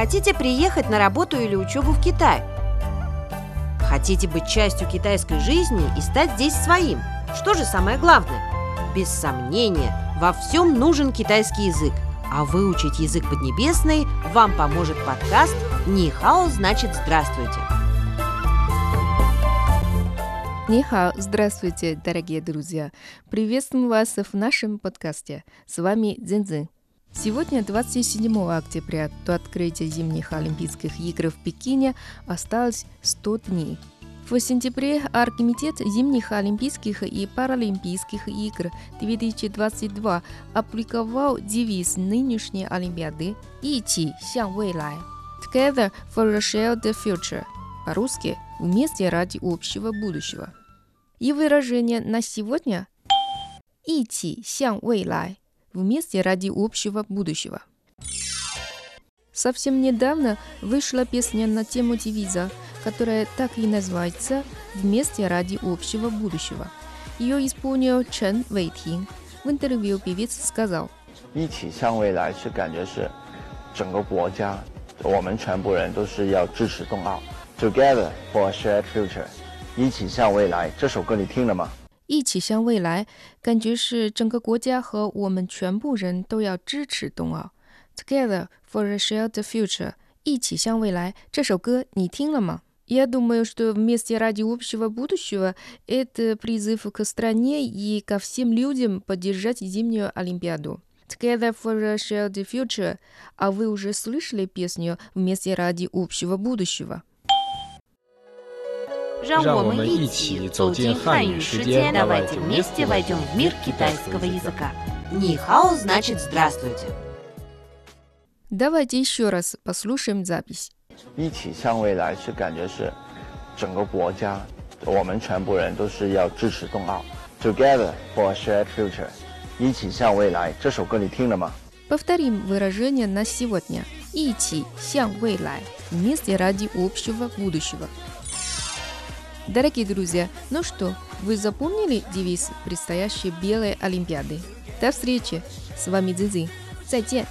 Хотите приехать на работу или учебу в Китай? Хотите быть частью китайской жизни и стать здесь своим? Что же самое главное? Без сомнения, во всем нужен китайский язык. А выучить язык поднебесный вам поможет подкаст «Нихао значит здравствуйте». Нихао, здравствуйте, дорогие друзья! Приветствую вас в нашем подкасте. С вами Дзинзин. Сегодня, 27 октября, до открытия зимних Олимпийских игр в Пекине осталось 100 дней. В сентябре Аргкомитет зимних Олимпийских и Паралимпийских игр 2022 опубликовал девиз нынешней Олимпиады Ити Сян Вэйлай» «Together for a shared future» по-русски «Вместе ради общего будущего». И выражение на сегодня «Ичи Сян Вэйлай» вместе ради общего будущего. Совсем недавно вышла песня на тему девиза, которая так и называется «Вместе ради общего будущего». Ее исполнил Чен Вэйтин. В интервью певец сказал, 一起向未来是感觉是整个国家，我们全部人都是要支持冬奥，Together for a shared future。一起向未来这首歌你听了吗？ 一起向未来，感觉是整个国家和我们全部人都要支持冬奥。Together for a shared future，一起向未来这首歌你听了吗？Я думаю, что вместе ради общего будущего – это призыв к стране и ко всем людям поддержать зимнюю Олимпиаду. Together for a shared future. А вы уже слышали песню «Вместе ради общего будущего»? 让我们一起走进汉语世界，давайте вместе войдем в мир китайского языка. Нихао значит здравствуйте. Давайте еще раз послушаем запись. 一起向未来是感觉是整个国家，我们全部人都是要支持冬奥，Together for a shared future。一起向未来这首歌你听了吗？ Повторим выражение на сегодня. 一起向未来. Вместе ради общего будущего. Дорогие друзья, ну что, вы запомнили девиз предстоящей Белой Олимпиады? До встречи! С вами Дзинзин. 再见!